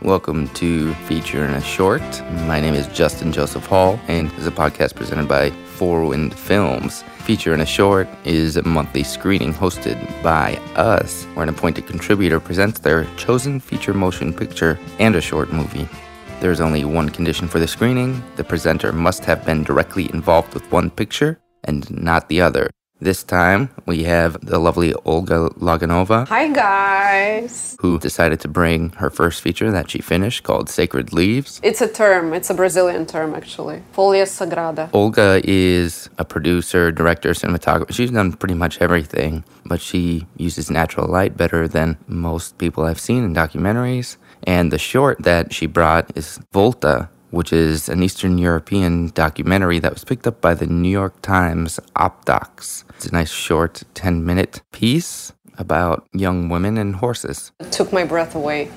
Welcome to Feature in a Short. My name is Justin Joseph Hall, and this is a podcast presented by Four Wind Films. Feature in a Short is a monthly screening hosted by us, where an appointed contributor presents their chosen feature motion picture and a short movie. There is only one condition for the screening the presenter must have been directly involved with one picture and not the other. This time, we have the lovely Olga Loganova. Hi guys! who decided to bring her first feature that she finished called Sacred Leaves. It's a term, it's a Brazilian term actually. Folha Sagrada. Olga is a producer, director, cinematographer. She's done pretty much everything, but she uses natural light better than most people I've seen in documentaries. And the short that she brought is Volta, which is an Eastern European documentary that was picked up by the New York Times Op-Docs. It's a nice short 10 minute piece about young women and horses. It took my breath away.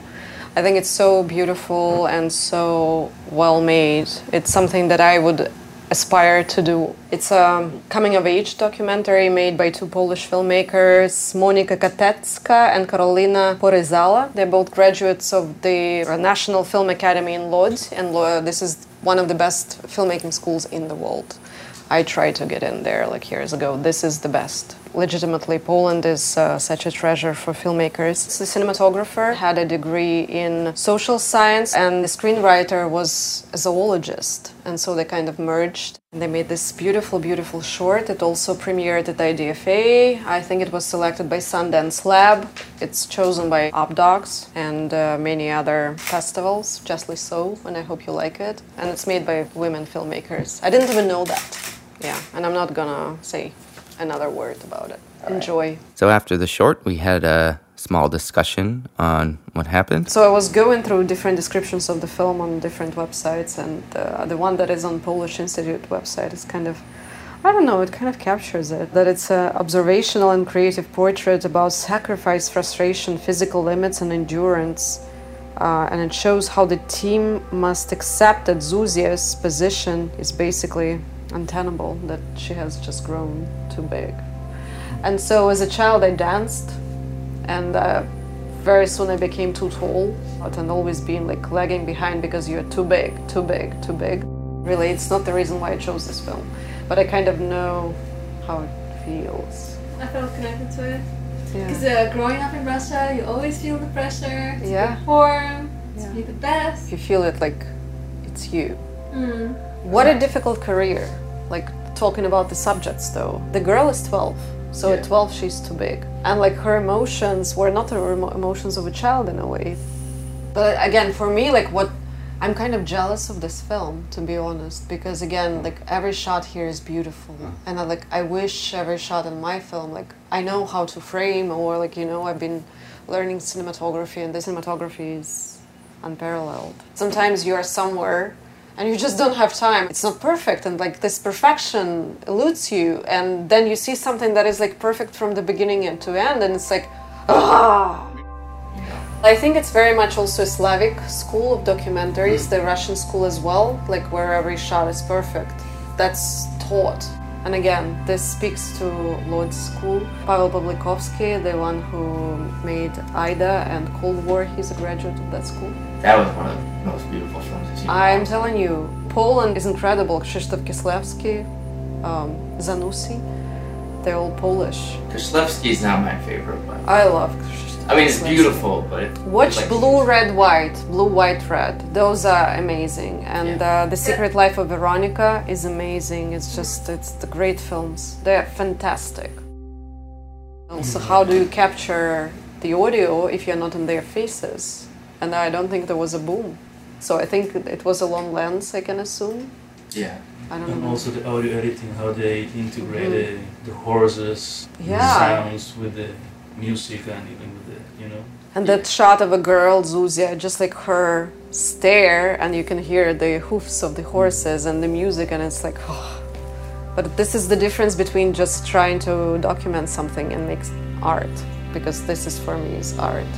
I think it's so beautiful and so well made. It's something that I would aspire to do. It's a coming of age documentary made by two Polish filmmakers, Monika Kotecka and Karolina Poryzala. They're both graduates of the National Film Academy in Lodz, and this is one of the best filmmaking schools in the world. I tried to get in there like years ago. This is the best. Legitimately, Poland is uh, such a treasure for filmmakers. The cinematographer had a degree in social science, and the screenwriter was a zoologist. And so they kind of merged. They made this beautiful, beautiful short. It also premiered at IDFA. I think it was selected by Sundance Lab. It's chosen by Op-Docs and uh, many other festivals, justly so, and I hope you like it. And it's made by women filmmakers. I didn't even know that. Yeah, and I'm not gonna say another word about it. Enjoy. So after the short, we had a small discussion on what happened. So I was going through different descriptions of the film on different websites, and uh, the one that is on Polish Institute website is kind of, I don't know, it kind of captures it. That it's an observational and creative portrait about sacrifice, frustration, physical limits, and endurance. Uh, and it shows how the team must accept that Zuzia's position is basically untenable, that she has just grown too big. And so as a child, I danced and uh, very soon I became too tall and always being like lagging behind because you're too big, too big, too big. Really, it's not the reason why I chose this film, but I kind of know how it feels. I felt connected to it. Yeah. Because uh, growing up in Russia, you always feel the pressure to Yeah. perform, to Yeah. be the best. You feel it like it's you. Mm. What a difficult career. Like talking about the subjects though. The girl is 12, so at 12 she's too big. And like her emotions were not the emo- emotions of a child in a way. But again, for me, like what I'm kind of jealous of this film, to be honest, because again, like every shot here is beautiful, hmm. and I like I wish every shot in my film, like I know how to frame, or like you know, I've been learning cinematography, and the cinematography is unparalleled. Sometimes you are somewhere and you just don't have time. It's not perfect, and like this perfection eludes you, and then you see something that is like perfect from the beginning and to end, and it's like, ah. I think it's very much also a Slavic school of documentaries, the Russian school as well, like where every shot is perfect. That's taught. And again, this speaks to Lodz School. Paweł Pawlikowski, the one who made Ida and Cold War, he's a graduate of that school. That was one of the most beautiful films I've seen. I'm telling you, Poland is incredible. Krzysztof Kieślowski, um, Zanussi, they're all Polish. Kieślowski's not my favorite, but I love Krzysztof I mean it's beautiful, but it, Watch like, Blue, Red, White, Blue, White, Red. Those are amazing. And Yeah. uh, The Secret Life of Veronica is amazing. It's just, it's the great films. They're fantastic. Also, how do you capture the audio if you're not in their faces? And I don't think there was a boom. So I think it was a long lens, I can assume. Yeah. I don't And know. also the audio editing, how they integrated mm. the horses. Yeah. sounds with the music and even with the, you know. And that shot of a girl, Zuzia, just like her stare, and you can hear the hoofs of the horses and the music, and it's like, oh. But this is the difference between just trying to document something and make art, because this is for me is art.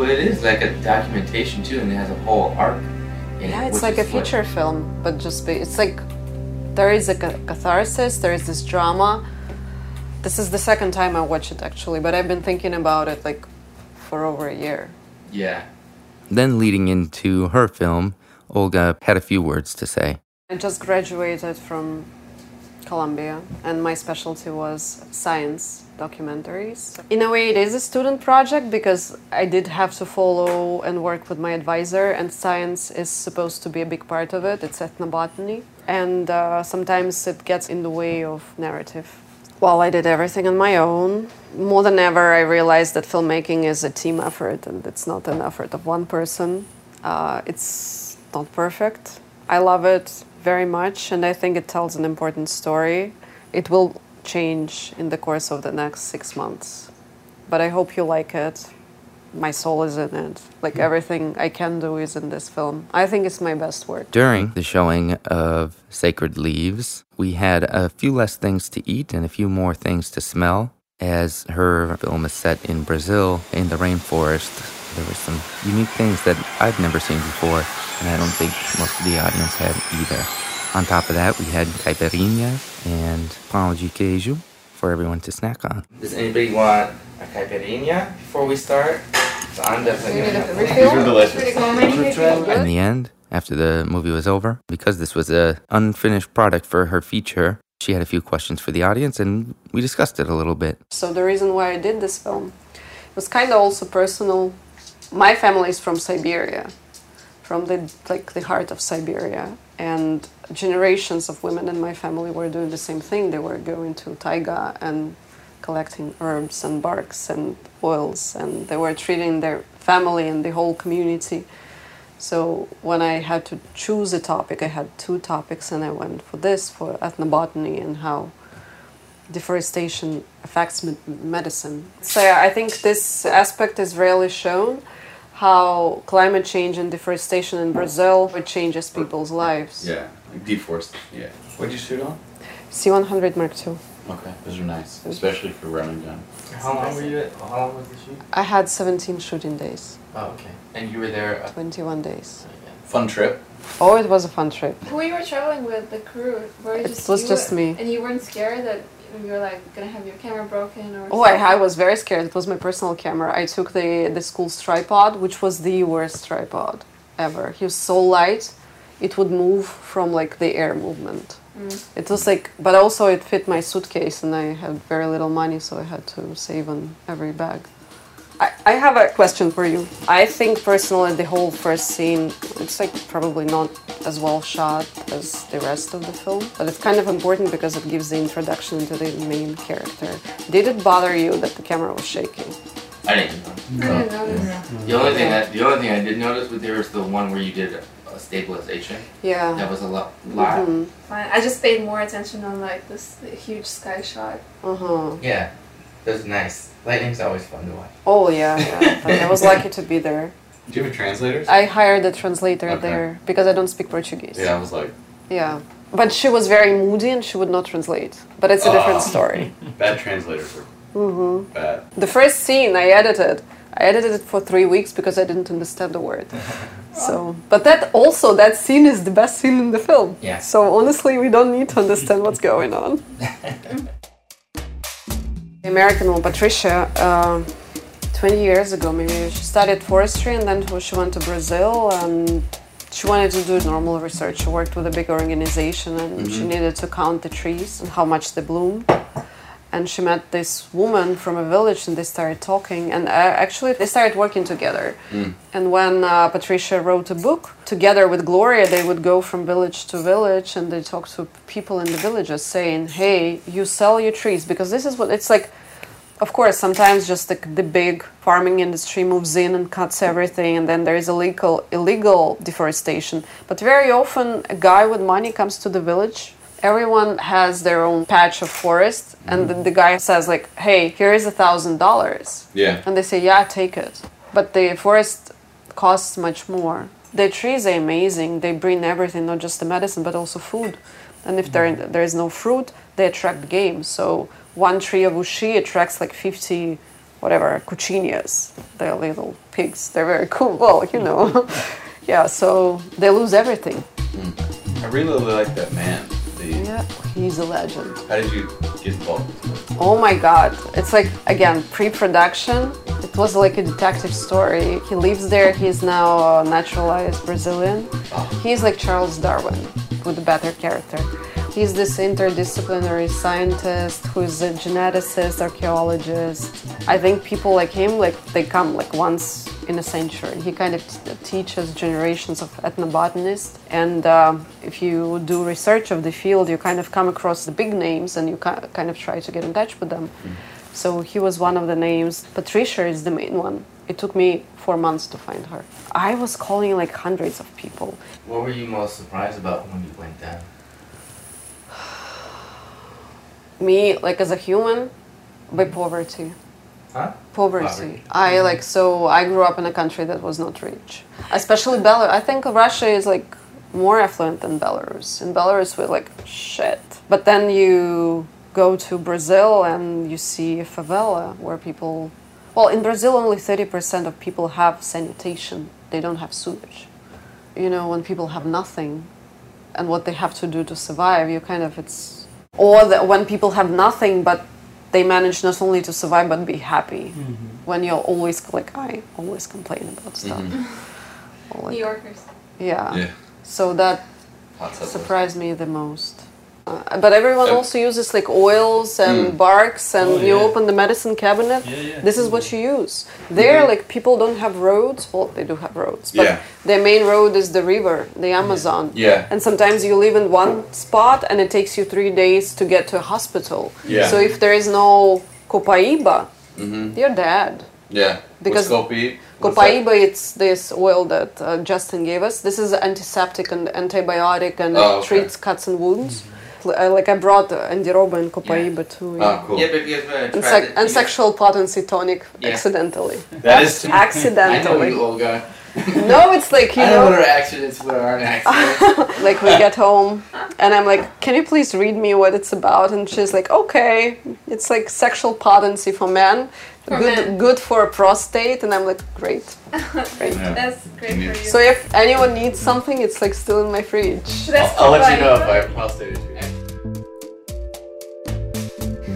Well, it is like a documentation too, and it has a whole arc. In Yeah, it, it's like a is what- feature film, but just be, it's like there is a catharsis, there is this drama. This is the second time I watch it actually, but I've been thinking about it like for over a year. Yeah. Then, leading into her film, Olga had a few words to say. I just graduated from Columbia, and my specialty was science documentaries. In a way, it is a student project because I did have to follow and work with my advisor, and science is supposed to be a big part of it. It's ethnobotany, and uh, sometimes it gets in the way of narrative. Well, I did everything on my own. More than ever, I realized that filmmaking is a team effort and it's not an effort of one person. Uh, it's not perfect. I love it very much and I think it tells an important story. It will change in the course of the next six months. But I hope you like it. My soul is in it. Like hmm. everything I can do is in this film. I think it's my best work. During the showing of Sacred Leaves, we had a few less things to eat and a few more things to smell. As her film is set in Brazil, in the rainforest, there were some unique things that I've never seen before, and I don't think most of the audience had either. On top of that, we had caipirinhas and pão de queijo for everyone to snack on. Does anybody want a caipirinha before we start? So I'm definitely gonna a have refill? one. delicious. In the end, after the movie was over, because this was a unfinished product for her feature, she had a few questions for the audience, and we discussed it a little bit. So the reason why I did this film was kind of also personal. My family is from Siberia, from the like the heart of Siberia, and generations of women in my family were doing the same thing. They were going to taiga and collecting herbs and barks and oils, and they were treating their family and the whole community. So when I had to choose a topic, I had two topics, and I went for this for ethnobotany and how deforestation affects medicine. So I think this aspect is rarely shown. How climate change and deforestation in Brazil it changes people's lives. Yeah, like deforest. Yeah. What'd you shoot on? C100 Mark II. Okay, those are nice, especially for Remington. How long were you at? How long was the shoot? I had 17 shooting days, Oh, okay. And you were there. Uh, 21 days. Fun trip. Oh, it was a fun trip. Who you were traveling with, the crew? Were you It just was you just me. And you weren't scared that you were like gonna have your camera broken or Oh, I, something? I was very scared. It was my personal camera. I took the the school's tripod, which was the worst tripod ever. He was so light, it would move from like the air movement. Mm. It was like, but also it fit my suitcase, and I had very little money, so I had to save on every bag. I, I have a question for you. I think personally, the whole first scene, it's like probably not as well shot as the rest of the film, but it's kind of important because it gives the introduction to the main character. Did it bother you that the camera was shaking? I didn't. know. I didn't notice. The only thing that the only thing I did notice was there was the one where you did a, a stabilization. Yeah. That was a lot. lot. Mhm. I just paid more attention on like this huge sky shot. Uh-huh. Yeah. That was nice. Lightning's always fun to watch. Oh yeah, yeah. I was lucky to be there. Do you have a translator? I hired a translator Okay. there because I don't speak Portuguese. yeah, I was like, Yeah. But she was very moody and she would not translate. But it's a different Oh. story. bad translators are Mm-hmm. bad. The first scene I edited, I edited it for three weeks because I didn't understand a word. So, but that also that scene is the best scene in the film. Yeah. So honestly, we don't need to understand what's going on. The American one, Patricia, uh, 20 years ago, maybe she studied forestry and then she went to Brazil and she wanted to do normal research. She worked with a big organization and she needed to count the trees and how much they bloom and she met this woman from a village and they started talking and uh, actually they started working together. And when uh, patricia wrote a book together with gloria they would go from village to village and they talk to people in the villages saying hey you sell your trees because this is what it's like of course sometimes just the, the big farming industry moves in and cuts everything and then there is illegal illegal deforestation. But very often a guy with money comes to the village everyone has their own patch of forest and mm-hmm. then the guy says like hey here is a thousand dollars. Yeah. and they say yeah take it. But the forest costs much more. The trees are amazing. They bring everything not just the medicine but also food. And if there, mm-hmm. there is no fruit they attract game. So one tree of uxi attracts like 50 whatever cucinias they're little pigs. They're very cool well you know. Mm-hmm. Yeah so they lose everything. Mm. I really like that man. Yeah. He's a legend. How did you get involved? Oh my god. It's like, again, pre production. It was like a detective story. He lives there, he's now a naturalized Brazilian. Ah. He's like Charles Darwin with a better character. He's this interdisciplinary scientist who's a geneticist, archaeologist. I think people like him, like they come like once in a century. He kind of t- teaches generations of ethnobotanists, and um, if you do research of the field, you kind of come across the big names, and you ki- kind of try to get in touch with them. So he was one of the names. Patricia is the main one. It took me four months to find her. I was calling like hundreds of people. What were you most surprised about when you went down? Me, like as a human, by poverty. Huh? Poverty. Poverty. I mm-hmm. like so I grew up in a country that was not rich, especially Belarus. I think Russia is like more affluent than Belarus. In Belarus, we're like shit. But then you go to Brazil and you see a favela where people. Well, in Brazil, only thirty percent of people have sanitation. They don't have sewage. You know, when people have nothing, and what they have to do to survive, you kind of it's. Or that when people have nothing, but they manage not only to survive but be happy. Mm-hmm. When you're always like I always complain about stuff. Or, like, New Yorkers. yeah. yeah So that surprised me the most. Uh, but everyone Uh, also uses like oils and barks, and Oh, you yeah. open the medicine cabinet. Yeah, yeah. This is what you use. There, like people don't have roads. Well, they do have roads, but Yeah. their main road is the river, the Amazon. Yeah. And sometimes you live in one spot, and it takes you three days to get to a hospital. Yeah. So if there is no Copaiba, Mm-hmm. you're dead. Yeah. Because- What's Copi? That? Copaiba, it's this oil that uh, Justin gave us. This is antiseptic and antibiotic and Oh, it okay. treats cuts and wounds. Uh, like I brought uh, Andiroba and Copaiba too. yeah. Oh, cool. Yeah, but you guys uh, And, sec- it- and you sexual potency tonic Yeah. accidentally. That is. guys- I know accidentally. you, old guy. no, it's like you I know what know, are accidents, what aren't accidents. like we get home and I'm like, can you please read me what it's about? And she's like, okay, it's like sexual potency for men, For good, men. good for a prostate. And I'm like, great, great. Yeah. That's great for you. So if anyone needs something, it's like still in my fridge. That's I'll, I'll let you know if I have prostate issues.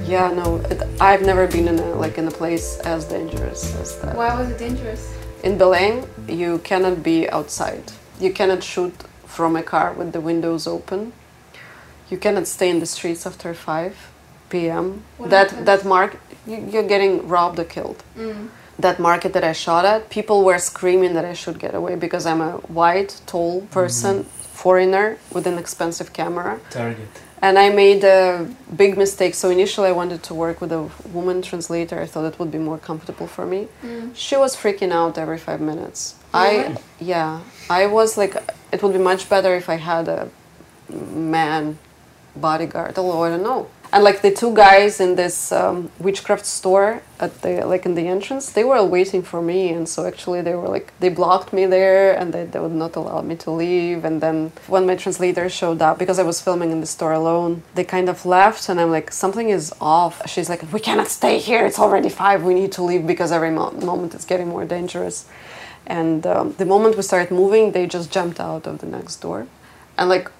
Yeah, no, it, I've never been in a like in a place as dangerous as that. Why was it dangerous? In Belém, you cannot be outside. You cannot shoot from a car with the windows open. You cannot stay in the streets after 5 p.m. What that happens? that mark you, you're getting robbed or killed. Mm. That market that I shot at, people were screaming that I should get away because I'm a white, tall person, foreigner with an expensive camera. Target. And I made a big mistake. So initially, I wanted to work with a woman translator. I thought it would be more comfortable for me. She was freaking out every five minutes. I yeah, I was like, it would be much better if I had a man bodyguard. Although I don't know. And like the two guys in this um, witchcraft store at the like in the entrance, they were waiting for me, and so actually they were like they blocked me there, and they, they would not allow me to leave. And then when my translator showed up, because I was filming in the store alone, they kind of left, and I'm like something is off. She's like, we cannot stay here. It's already five. We need to leave because every mo- moment it's getting more dangerous. And um, the moment we started moving, they just jumped out of the next door, and like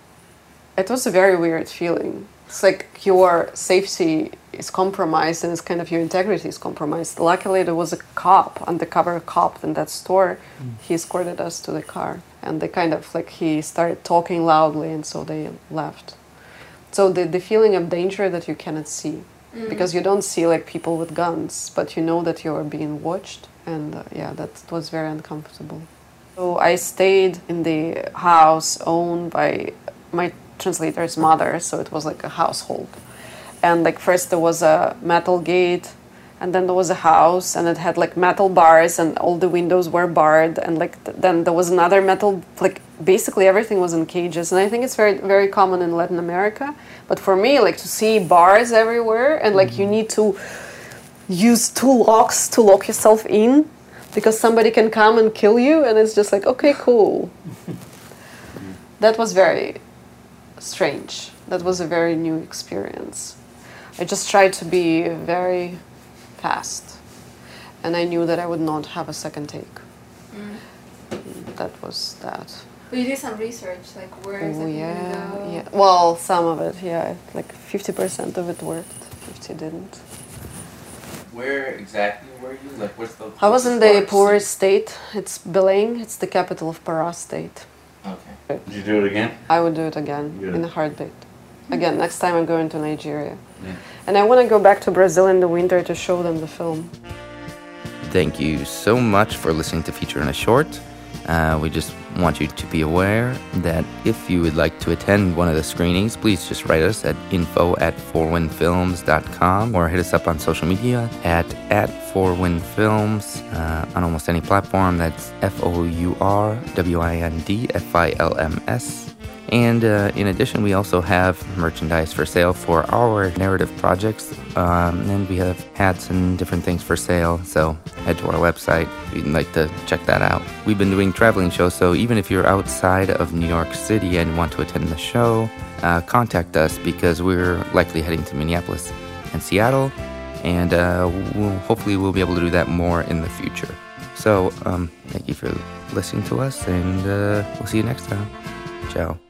it was a very weird feeling. It's like your safety is compromised and it's kind of your integrity is compromised. Luckily, there was a cop, undercover cop in that store. He escorted us to the car and they kind of like he started talking loudly and so they left. So the, the feeling of danger that you cannot see because you don't see like people with guns, but you know that you are being watched and uh, yeah, that was very uncomfortable. So I stayed in the house owned by my translator's mother, so it was like a household. And like first there was a metal gate, and then there was a house, and it had like metal bars, and all the windows were barred, and like th- then there was another metal like basically everything was in cages, and I think it's very very common in Latin America. But for me, like to see bars everywhere, and like you mm-hmm. need to use two locks to lock yourself in because somebody can come and kill you and it's just like okay cool that was very strange that was a very new experience i just tried to be very fast and i knew that i would not have a second take mm. that was that But you did some research, like where Oh exactly yeah, you go. yeah. Well, some of it, yeah. Like fifty percent of it worked, fifty didn't. Where exactly were you? Like, what's the? I was in the the largest poorest state. It's Belém. It's the capital of Pará state. City? Okay. Did you do it again? I would do it again Good. in a heartbeat. Again, next time I'm going to Nigeria. Yeah. And I want to go back to Brazil in the winter to show them the film. Thank you so much for listening to Feature in a Short. Uh, we just want you to be aware that if you would like to attend one of the screenings, please just write us at info at fourwindfilms.com or hit us up on social media at, at fourwindfilms uh, on almost any platform. That's F O U R W I N D F I L M S. And uh, in addition, we also have merchandise for sale for our narrative projects. Um, and we have hats and different things for sale. So head to our website if you'd like to check that out. We've been doing traveling shows, so even if you're outside of New York City and want to attend the show, uh, contact us because we're likely heading to Minneapolis and Seattle. And uh, we'll, hopefully, we'll be able to do that more in the future. So, um, thank you for listening to us, and uh, we'll see you next time. Ciao.